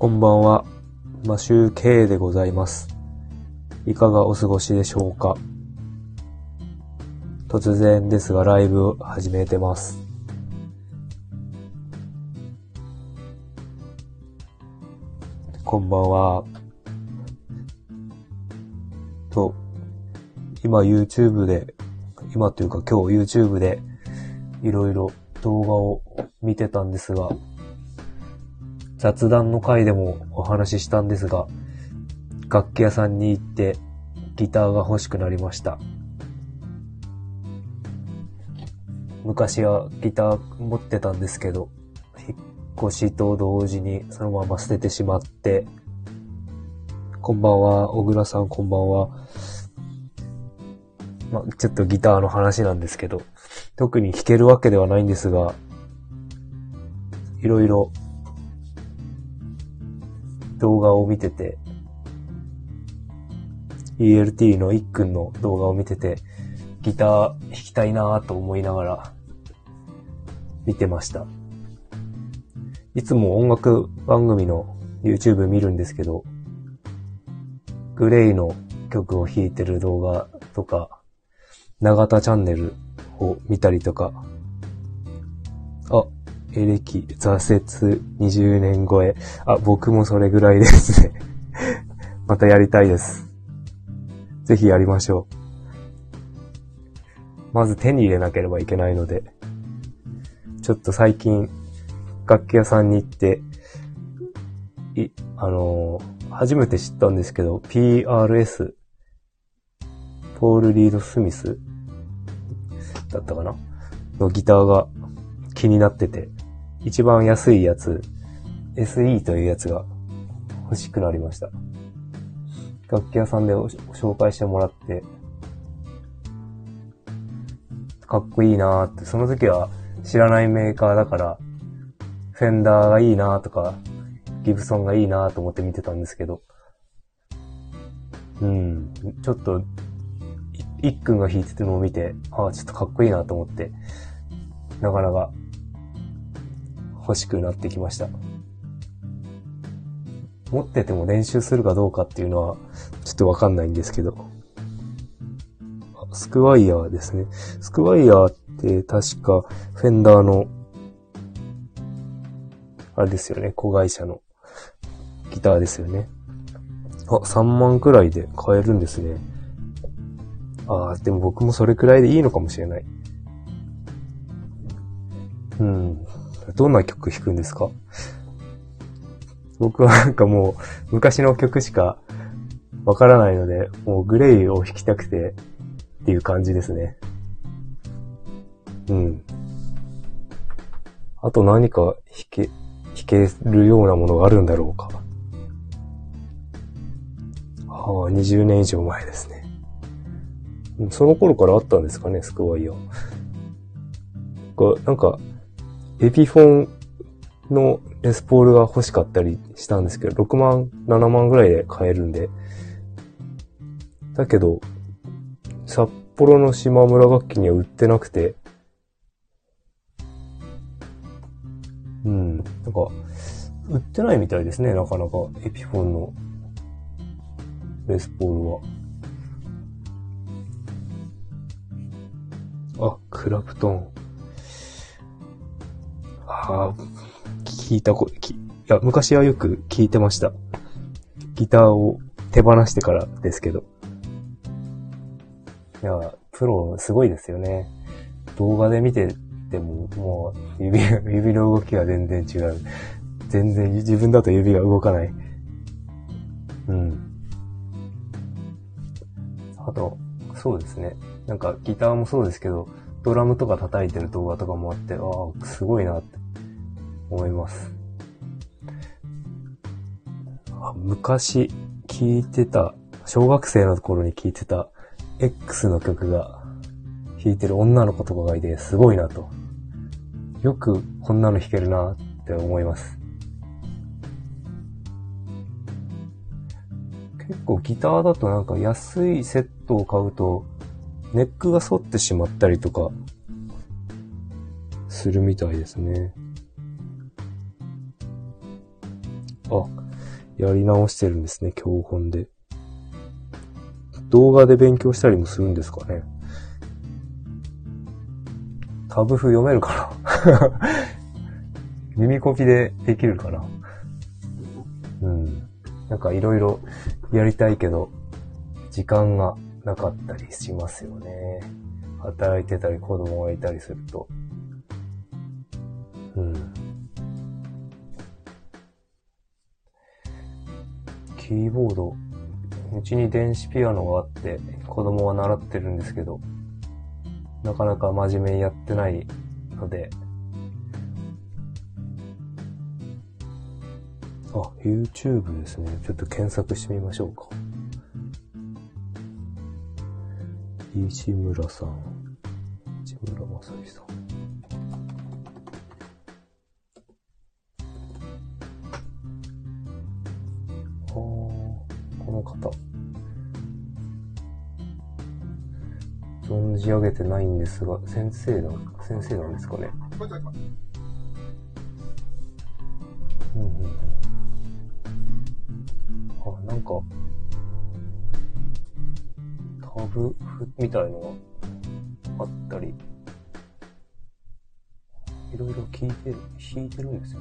こんばんは。マシュー K でございます。いかがお過ごしでしょうか？突然ですがライブを始めてます。こんばんは。と、今 YouTube で、今というか今日 YouTube でいろいろ動画を見てたんですが、雑談の回でもお話ししたんですが、楽器屋さんに行ってギターが欲しくなりました。昔はギター持ってたんですけど、引っ越しと同時にそのまま捨ててしまって、こんばんは、小倉さんこんばんは。まあ、ちょっとギターの話なんですけど、特に弾けるわけではないんですが、いろいろ動画を見てて、ELT のいっくんの動画を見てて、ギター弾きたいなぁと思いながら見てました。いつも音楽番組の YouTube 見るんですけど、グレイの曲を弾いてる動画とか、長田チャンネルを見たりとか、エレキ、挫折20年超え。あ、僕もそれぐらいですね。またやりたいです。ぜひやりましょう。まず手に入れなければいけないので、ちょっと最近、楽器屋さんに行って、い、あのー初めて知ったんですけど、PRS、ポール・リード・スミスだったかな？のギターが気になってて、一番安いやつ、SE というやつが欲しくなりました。楽器屋さんでお紹介してもらって、かっこいいなーって、その時は知らないメーカーだから、フェンダーがいいなーとか、ギブソンがいいなーと思って見てたんですけど、うん、ちょっと、いいっくんが弾いててのを見て、ああ、ちょっとかっこいいなと思って、なかなか欲しくなってきました。持ってても練習するかどうかっていうのは、ちょっとわかんないんですけど。スクワイヤーですね。スクワイヤーって確か、フェンダーの、あれですよね、子会社のギターですよね。あ、3万くらいで買えるんですね。ああ、でも僕もそれくらいでいいのかもしれない。うん。どんな曲弾くんですか？僕はなんかもう昔の曲しかわからないので、もうグレイを弾きたくてっていう感じですね。うん。あと何か弾け、弾けるようなものがあるんだろうか。ああ、20年以上前ですね。その頃からあったんですかね、スクワイヤー。なんか、エピフォンのレスポールが欲しかったりしたんですけど、6万、7万ぐらいで買えるんで。だけど、札幌の島村楽器には売ってなくて、うん、なんか、売ってないみたいですね、なかなか、エピフォンのレスポールは。あ、クラプトン。ああ、聞いたこ、きいや、昔はよく聞いてました。ギターを手放してからですけど。いや、プロすごいですよね。動画で見てても、もう、指、指の動きが全然違う。全然自分だと指が動かない。うん。あと、そうですね。なんかギターもそうですけど、ドラムとか叩いてる動画とかもあって、ああ、すごいなって思います。昔聴いてた、小学生の頃に聴いてた X の曲が弾いてる女の子とかがいて、すごいなと。よくこんなの弾けるなって思います。結構ギターだとなんか安いセットを買うと、ネックが反ってしまったりとか、するみたいですね。あ、やり直してるんですね、教本で。動画で勉強したりもするんですかね。タブ譜読めるかな 耳コピでできるかなうん。なんかいろいろやりたいけど、時間がなかったりしますよね。働いてたり子供がいたりすると。うん。キーボード、うちに電子ピアノがあって、子供は習ってるんですけど、なかなか真面目にやってないので、あ、YouTube ですね。ちょっと検索してみましょうか。石村さん。市村正樹さん。じ上げてないんですが、先生な、先生なんですかね。うんうんうん。あ、なんか、タブみたいのがあったり、いろいろ聞いてる、弾いてるんですよ。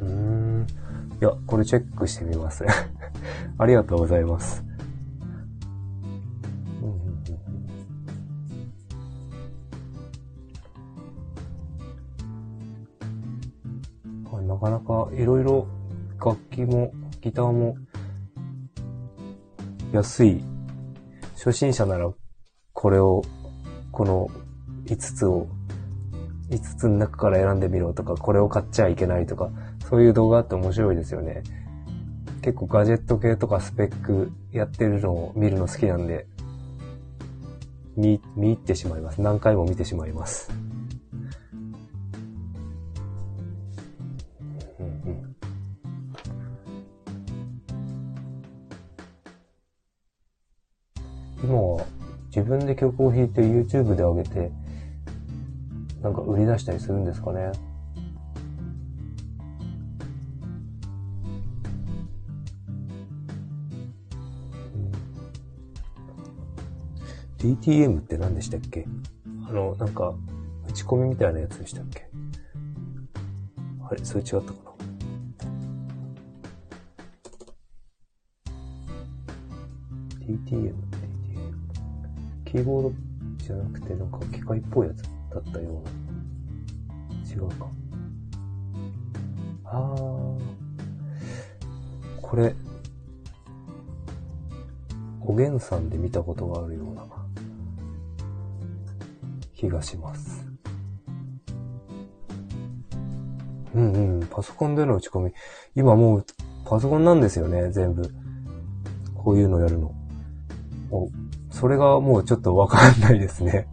うーん。いや、これチェックしてみます。ありがとうございます。なかなかいろいろ楽器もギターも安い。初心者ならこれを、この5つを、5つの中から選んでみろとか、これを買っちゃいけないとか、そういう動画って面白いですよね。結構ガジェット系とかスペックやってるのを見るの好きなんで、見、見入ってしまいます。何回も見てしまいます。曲を弾いて YouTube で上げて、なんか売り出したりするんですかね。DTM って何でしたっけ？あの、なんか、打ち込みみたいなやつでしたっけ？あれそれ違ったかな？DTM キーボードじゃなくてなんか機械っぽいやつだったような。違うか。あー。これ、おげんさんで見たことがあるような気がします。うんうん。パソコンでの打ち込み。今もうパソコンなんですよね、全部。こういうのやるの。それがもうちょっとわかんないですね。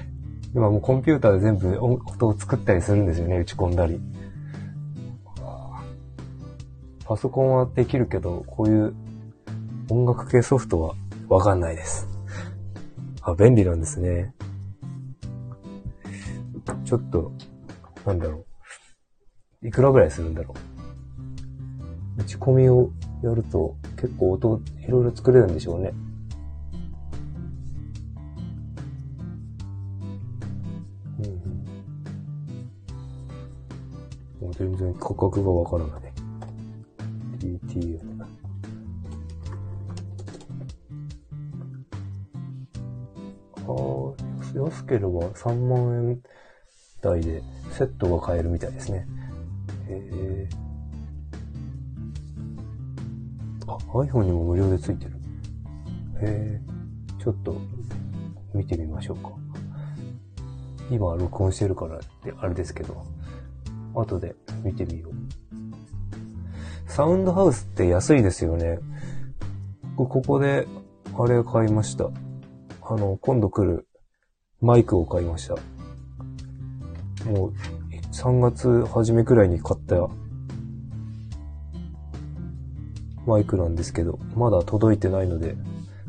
今もうコンピューターで全部音を作ったりするんですよね、打ち込んだり。パソコンはできるけど、こういう音楽系ソフトはわかんないです。あ、便利なんですね。ちょっと、なんだろう。いくらぐらいするんだろう。打ち込みをやると結構音いろいろ作れるんでしょうね。もう全然価格がわからない。TTM。ああ、安ければ3万円台でセットが買えるみたいですね。へえ。あ、iPhone にも無料でついてる。へえ。ちょっと見てみましょうか。今録音してるからってあれですけど。後で見てみよう。サウンドハウスって安いですよね。ここで、あれ買いました。あの、今度来るマイクを買いました。もう、3月初めくらいに買ったマイクなんですけど、まだ届いてないので、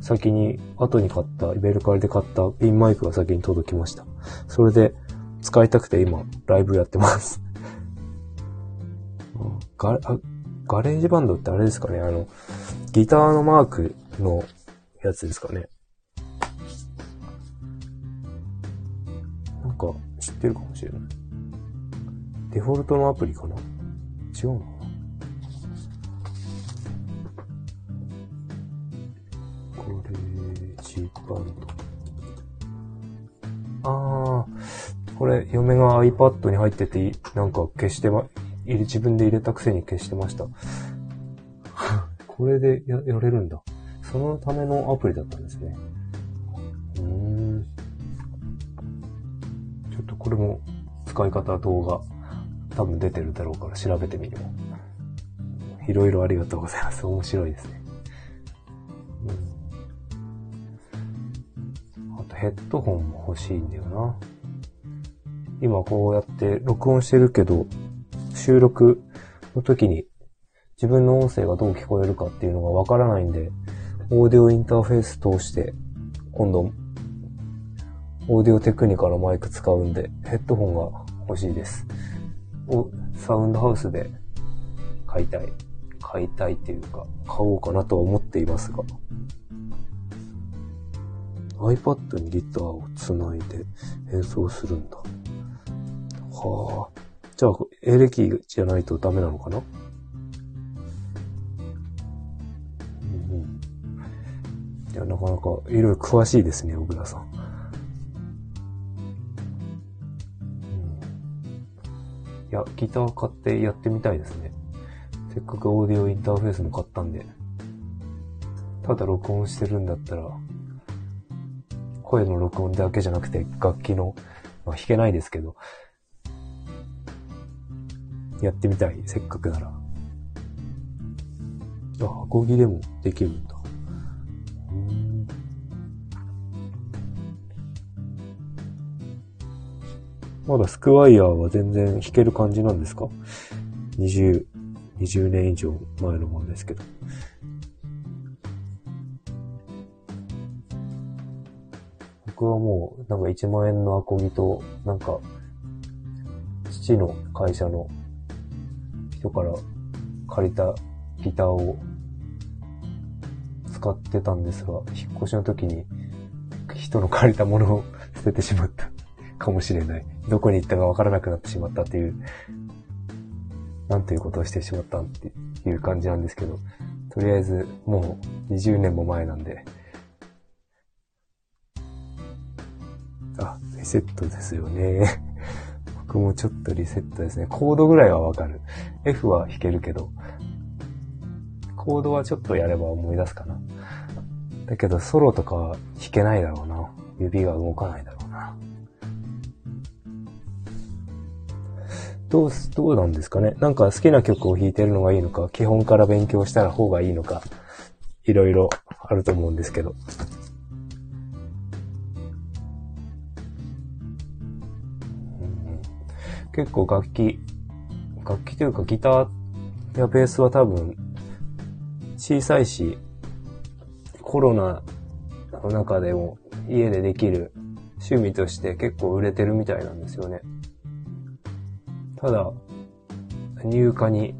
先に、後に買った、ベルカリで買ったピンマイクが先に届きました。それで、使いたくて今、ライブやってます。ガ GarageBand ってあれですかね？あの、ギターのマークのやつですかね？なんか、知ってるかもしれない。デフォルトのアプリかな？違うのかな？ GarageBand。あー、これ、嫁が iPad に入ってて、なんか消してま、入れ、自分で入れたくせに消してました。これでややれるんだ。そのためのアプリだったんですね。うん。ちょっとこれも使い方動画多分出てるだろうから調べてみる。いろいろありがとうございます。面白いですね。あとヘッドホンも欲しいんだよな。今こうやって録音してるけど、収録の時に自分の音声がどう聞こえるかっていうのがわからないんで、オーディオインターフェース通して、今度、オーディオテクニカのマイク使うんで、ヘッドホンが欲しいです。を、サウンドハウスで買いたい。買いたいっていうか、買おうかなとは思っていますが。iPad にギターをつないで演奏するんだ。はあ。じゃあ、エレキじゃないとダメなのかな？うんうん。いや、なかなかいろいろ詳しいですね、小倉さん。いや、ギター買ってやってみたいですね。せっかくオーディオインターフェースも買ったんで。ただ録音してるんだったら、声の録音だけじゃなくて楽器の、まあ弾けないですけど、やってみたい。せっかくなら。あ、アコギでもできるんだ。まだスクワイヤーは全然弾ける感じなんですか ?20、20年以上前のものですけど。僕はもう、なんか1万円のアコギと、なんか、父の会社の人から借りたギターを使ってたんですが、引っ越しの時に人の借りたものを捨ててしまった かもしれない。どこに行ったかわからなくなってしまったっていう、なんていうことをしてしまったっていう感じなんですけど、とりあえずもう20年も前なんで、あ、リセットですよね。僕もちょっとリセットですね。コードぐらいはわかる。F は弾けるけど、コードはちょっとやれば思い出すかな。だけど、ソロとかは弾けないだろうな。指が動かないだろうな。どう、どうなんですかね？なんか好きな曲を弾いてるのがいいのか、基本から勉強したら方がいいのか、いろいろあると思うんですけど。結構楽器、楽器というかギターやベースは多分小さいし、コロナの中でも家でできる趣味として結構売れてるみたいなんですよね。ただ、入荷に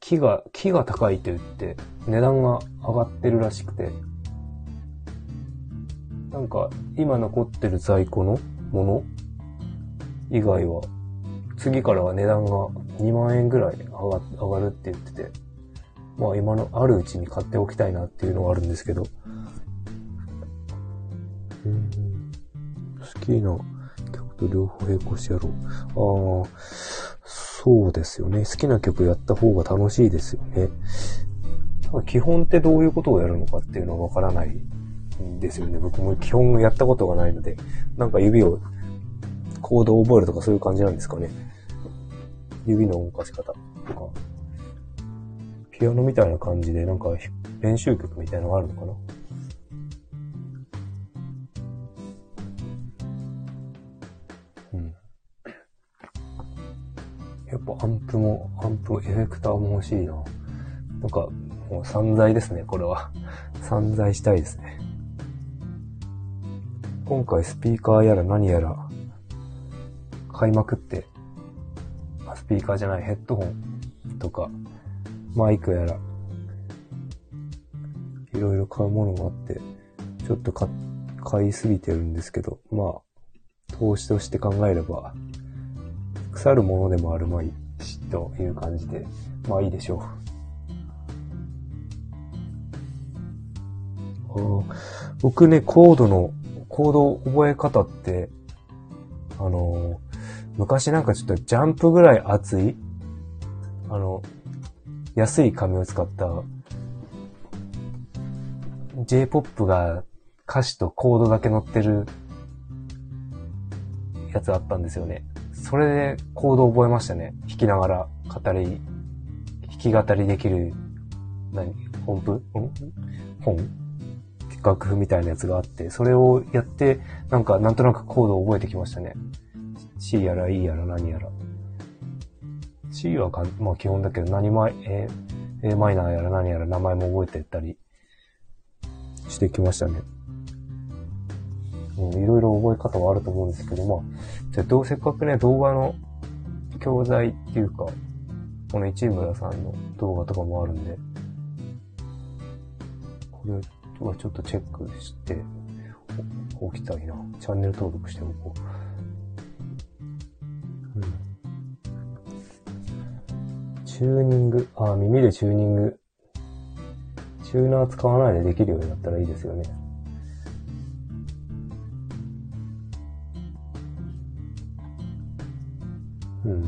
木が、木が高いと言って値段が上がってるらしくて、なんか今残ってる在庫のもの以外は、次からは値段が2万円ぐらい上が上がるって言ってて、まあ今のあるうちに買っておきたいなっていうのがあるんですけど、うん好きな曲と両方並行してやろう。ああ、そうですよね。好きな曲やった方が楽しいですよね。基本ってどういうことをやるのかっていうのはわからないんですよね。僕も基本やったことがないので、なんか指をコードを覚えるとかそういう感じなんですかね。指の動かし方とか。ピアノみたいな感じで、なんか練習曲みたいなのがあるのかな。うん。やっぱアンプも、アンプも、エフェクターも欲しいな。なんか、もう散財ですね、これは。散財したいですね。今回スピーカーやら何やら買いまくって、スピーカーじゃないヘッドホンとか、マイクやら、いろいろ買うものがあって、ちょっと買、買いすぎてるんですけど、まあ、投資として考えれば、腐るものでもあるまいし、という感じで、まあいいでしょう。僕ね、コードの、コード覚え方って、あの、昔なんかちょっとジャンプぐらい厚い、あの、安い紙を使った J-POP が歌詞とコードだけ載ってるやつあったんですよね。それでコード覚えましたね。弾きながら語り、弾き語りできる、何音符？ん？本？楽譜みたいなやつがあって、それをやって、なんかなんとなくコードを覚えてきましたね。C やら E やら何やら。C はかまあ基本だけど何マイ、A、A マイナーやら何やら名前も覚えてったりしてきましたね。うん、いろいろ覚え方はあると思うんですけど、まあ、じゃあどうせっかくね、動画の教材っていうか、この市村さんの動画とかもあるんで、これはちょっとチェックしておきたいな。チャンネル登録しておこう。チューニング、あ、耳でチューニング。チューナー使わないでできるようになったらいいですよね。うん。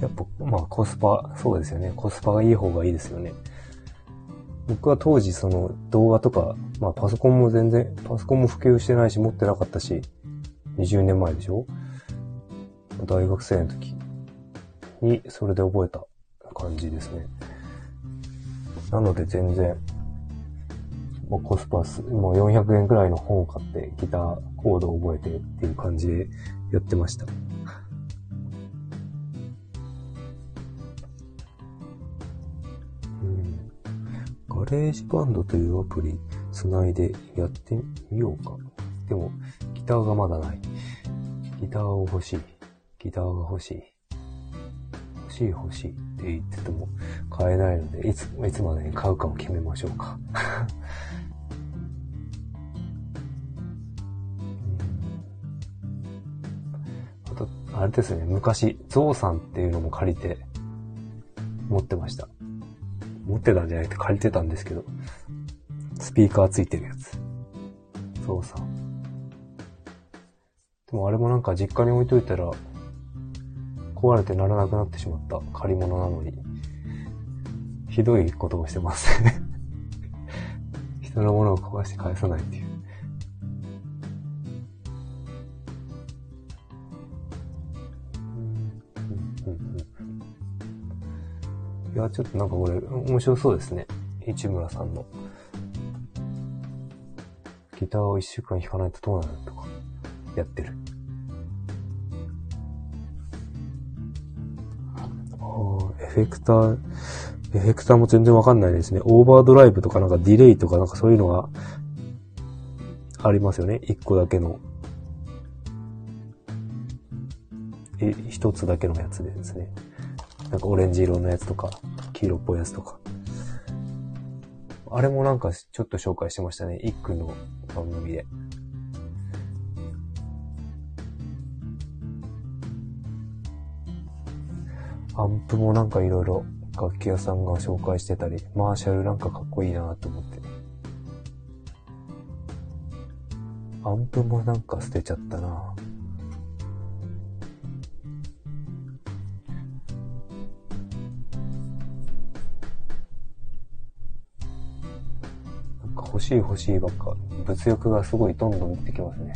やっぱ、まあコスパ、そうですよね。コスパがいい方がいいですよね。僕は当時その動画とか、まあパソコンも全然、パソコンも普及してないし持ってなかったし、20年前でしょ？大学生の時にそれで覚えた感じですね。なので全然、もうコスパす、もう400円くらいの本を買ってギターコードを覚えてっていう感じでやってました。GarageBand というアプリ繋いでやってみようか。でも、ギターがまだない。ギターを欲しい。ギターが欲しい。欲しい欲しいって言ってても買えないので、いつ、いつまでに買うかを決めましょうか。あと、あれですね、昔、ゾウさんっていうのも借りて持ってました。持ってたんじゃなくて借りてたんですけど、スピーカーついてるやつ。そうさん。でもあれもなんか実家に置いといたら、壊れてならなくなってしまった借り物なのに、ひどいことをしてますね 人のものを壊して返さないっていう。いや、ちょっとなんかこれ、面白そうですね。市村さんの。ギターを一週間弾かないとどうなるとか、やってる。フェクター、エフェクターも全然わかんないですね。オーバードライブとかなんかディレイとかなんかそういうのがありますよね。一個だけの。え、一つだけのやつでですね。なんかオレンジ色のやつとか、黄色っぽいやつとか。あれもなんかちょっと紹介してましたね。一句の番組で。アンプもなんかいろいろ楽器屋さんが紹介してたり、マーシャルなんかかっこいいなと思って。アンプもなんか捨てちゃったななんか欲しい欲しいばっか、物欲がすごいどんどん出てきますね。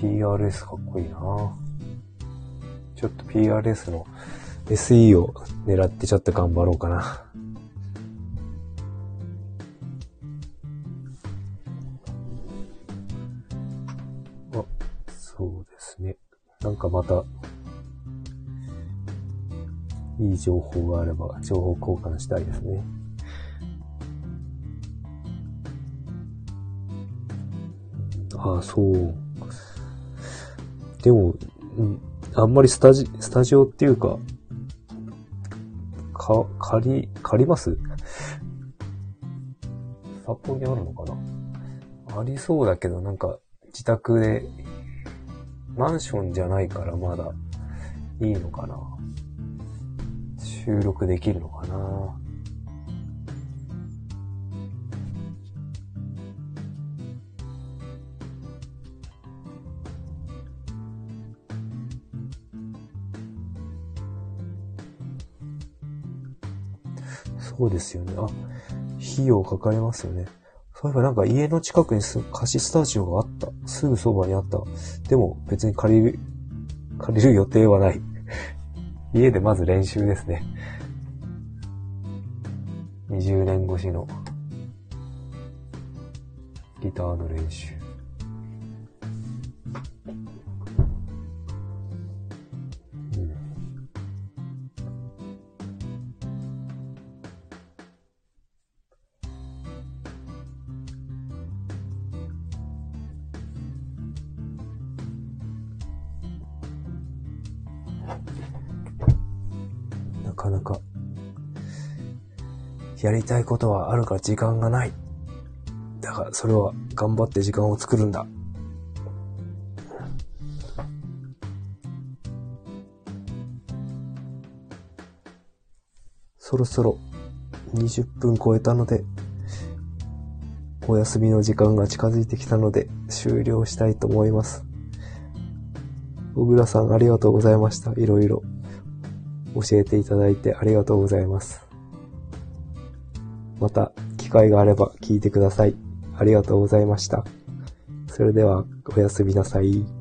PRS かっこいいなちょっと PRS の SE を狙ってちょっと頑張ろうかな。あ、そうですね。なんかまたいい情報があれば、情報交換したいですね。ああ、そう。でも、うん、あんまりスタジ、スタジオっていうか、か、借り、借ります？札幌にあるのかな？ありそうだけど、なんか、自宅で、マンションじゃないからまだいいのかな？収録できるのかな？そうですよね。あ、費用かかりますよね。そういえばなんか家の近くに貸しスタジオがあった。すぐそばにあった。でも別に借りる、借りる予定はない。家でまず練習ですね。20年越しのギターの練習。やりたいことはあるが時間がない。だからそれは頑張って時間を作るんだ。そろそろ20分超えたので、お休みの時間が近づいてきたので終了したいと思います。小倉さんありがとうございました。いろいろ。教えていただいてありがとうございます。また、機会があれば聞いてください。ありがとうございました。それでは、おやすみなさい。